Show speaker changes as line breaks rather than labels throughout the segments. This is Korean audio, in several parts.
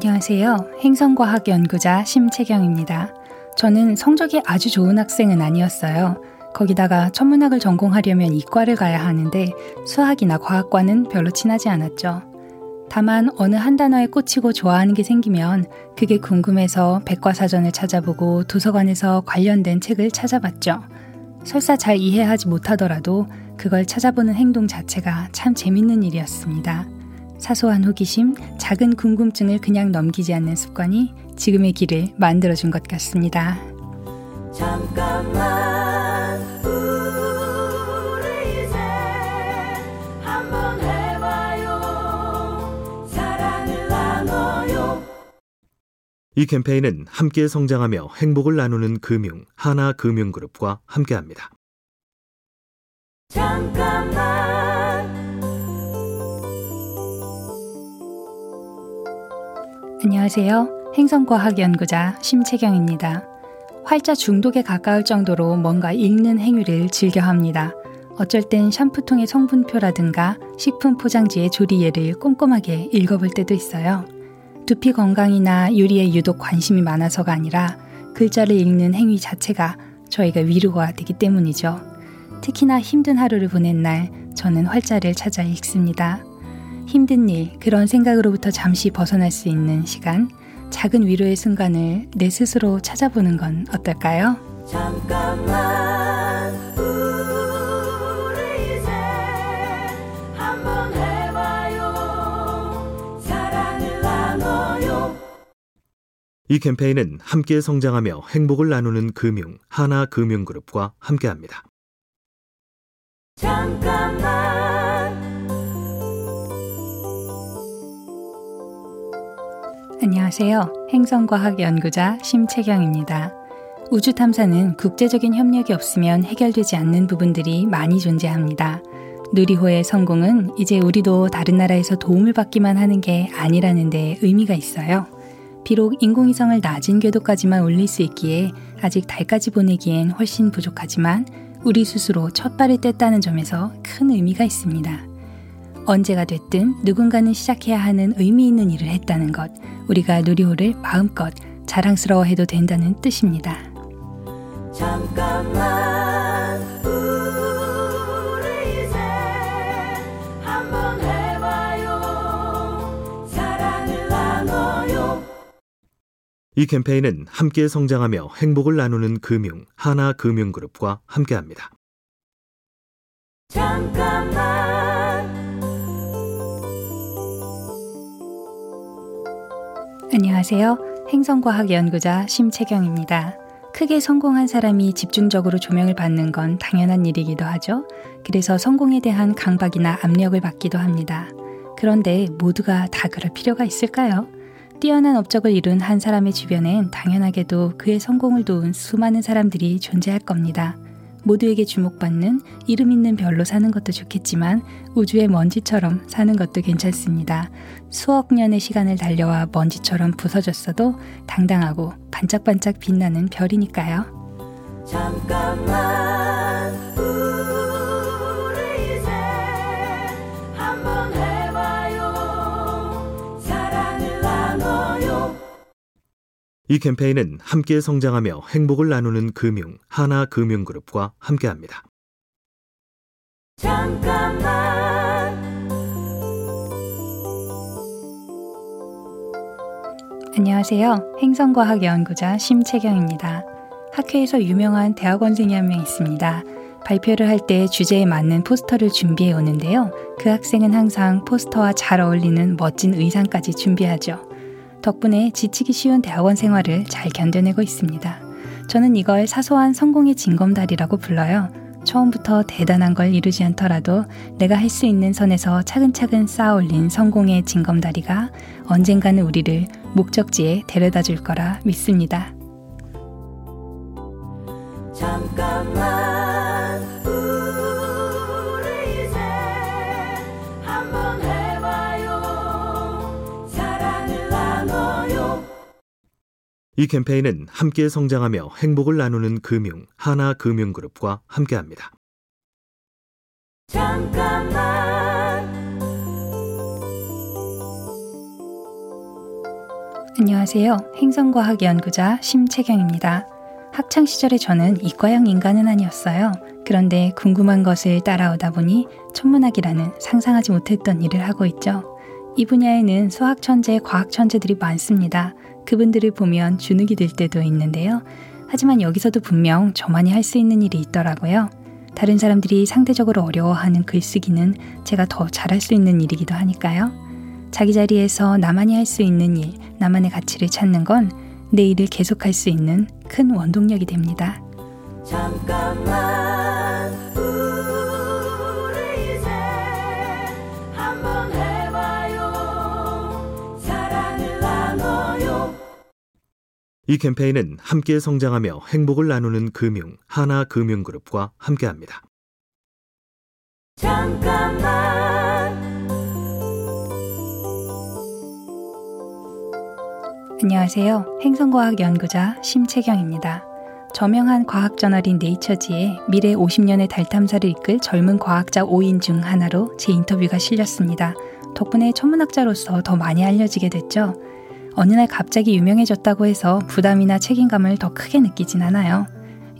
안녕하세요. 행성과학 연구자 심채경입니다. 저는 성적이 아주 좋은 학생은 아니었어요. 거기다가 천문학을 전공하려면 이과를 가야 하는데 수학이나 과학과는 별로 친하지 않았죠. 다만 어느 한 단어에 꽂히고 좋아하는 게 생기면 그게 궁금해서 백과사전을 찾아보고 도서관에서 관련된 책을 찾아봤죠. 설사 잘 이해하지 못하더라도 그걸 찾아보는 행동 자체가 참 재밌는 일이었습니다. 사소한 호기심, 작은 궁금증을 그냥 넘기지 않는 습관이 지금의 길을 만들어준 것 같습니다. 잠깐만 우리 이제
한번 해봐요 사랑을 나눠요 이 캠페인은 함께 성장하며 행복을 나누는 금융 하나금융그룹과 함께합니다. 잠깐만
안녕하세요. 행성과학 연구자 심채경입니다. 활자 중독에 가까울 정도로 뭔가 읽는 행위를 즐겨 합니다. 어쩔 땐 샴푸통의 성분표라든가 식품 포장지의 조리예를 꼼꼼하게 읽어볼 때도 있어요. 두피 건강이나 요리에 유독 관심이 많아서가 아니라 글자를 읽는 행위 자체가 저희가 위로가 되기 때문이죠. 특히나 힘든 하루를 보낸 날 저는 활자를 찾아 읽습니다. 힘든 일, 그런 생각으로부터 잠시 벗어날 수 있는 시간, 작은 위로의 순간을 내 스스로 찾아보는 건 어떨까요? 잠깐만 우리 이제 한번 해봐요
사랑을 나눠요 이 캠페인은 함께 성장하며 행복을 나누는 금융 하나금융그룹과 함께합니다. 잠깐만
안녕하세요. 행성과학 연구자 심채경입니다. 우주 탐사는 국제적인 협력이 없으면 해결되지 않는 부분들이 많이 존재합니다. 누리호의 성공은 이제 우리도 다른 나라에서 도움을 받기만 하는 게 아니라는 데 의미가 있어요. 비록 인공위성을 낮은 궤도까지만 올릴 수 있기에 아직 달까지 보내기엔 훨씬 부족하지만 우리 스스로 첫 발을 뗐다는 점에서 큰 의미가 있습니다. 언제가 됐든 누군가는 시작해야 하는 의미 있는 일을 했다는 것, 우리가 누리호를 마음껏 자랑스러워해도 된다는 뜻입니다. 잠깐만 우리 이제 한번 해봐요
사랑을 나눠요 이 캠페인은 함께 성장하며 행복을 나누는 금융 하나금융그룹과 함께합니다. 잠깐만
안녕하세요. 행성과학 연구자 심채경입니다. 크게 성공한 사람이 집중적으로 조명을 받는 건 당연한 일이기도 하죠. 그래서 성공에 대한 강박이나 압력을 받기도 합니다. 그런데 모두가 다 그럴 필요가 있을까요? 뛰어난 업적을 이룬 한 사람의 주변엔 당연하게도 그의 성공을 도운 수많은 사람들이 존재할 겁니다. 모두에게 주목받는 이름 있는 별로 사는 것도 좋겠지만 우주의 먼지처럼 사는 것도 괜찮습니다. 수억 년의 시간을 달려와 먼지처럼 부서졌어도 당당하고 반짝반짝 빛나는 별이니까요. 잠깐만 이
캠페인은 함께 성장하며 행복을 나누는 금융 하나금융그룹과 함께합니다. 잠깐만
안녕하세요. 행성과학 연구자 심채경입니다. 학회에서 유명한 대학원생이 한 명 있습니다. 발표를 할 때 주제에 맞는 포스터를 준비해 오는데요. 그 학생은 항상 포스터와 잘 어울리는 멋진 의상까지 준비하죠. 덕분에 지치기 쉬운 대학원 생활을 잘 견뎌내고 있습니다. 저는 이걸 사소한 성공의 징검다리라고 불러요. 처음부터 대단한 걸 이루지 않더라도 내가 할 수 있는 선에서 차근차근 쌓아 올린 성공의 징검다리가 언젠가는 우리를 목적지에 데려다 줄 거라 믿습니다. 잠깐만 이
캠페인은 함께 성장하며 행복을 나누는 금융 하나금융그룹과 함께합니다. 잠깐만
안녕하세요. 행성과학 연구자 심채경입니다. 학창 시절에 저는 이과형 인간은 아니었어요. 그런데 궁금한 것을 따라오다 보니 천문학이라는 상상하지 못했던 일을 하고 있죠. 이 분야에는 수학 천재, 과학 천재들이 많습니다. 그분들을 보면 주눅이 들 때도 있는데요. 하지만 여기서도 분명 저만이 할 수 있는 일이 있더라고요. 다른 사람들이 상대적으로 어려워하는 글쓰기는 제가 더 잘할 수 있는 일이기도 하니까요. 자기 자리에서 나만이 할 수 있는 일, 나만의 가치를 찾는 건 내 일을 계속할 수 있는 큰 원동력이 됩니다. 잠깐만 이
캠페인은 함께 성장하며 행복을 나누는 금융 하나금융그룹과 함께합니다. 잠깐만
안녕하세요. 행성과학 연구자 심채경입니다. 저명한 과학 저널인 네이처지에 미래 50년의 달 탐사를 이끌 젊은 과학자 5인 중 하나로 제 인터뷰가 실렸습니다. 덕분에 천문학자로서 더 많이 알려지게 됐죠. 어느 날 갑자기 유명해졌다고 해서 부담이나 책임감을 더 크게 느끼진 않아요.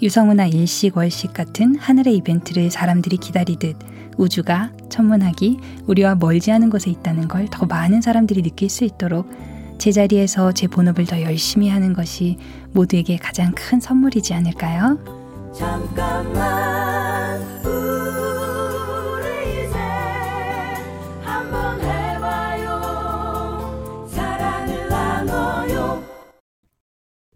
유성문화 일식 월식 같은 하늘의 이벤트를 사람들이 기다리듯 우주가 천문학이 우리와 멀지 않은 곳에 있다는 걸 더 많은 사람들이 느낄 수 있도록 제자리에서 제 본업을 더 열심히 하는 것이 모두에게 가장 큰 선물이지 않을까요? 잠깐만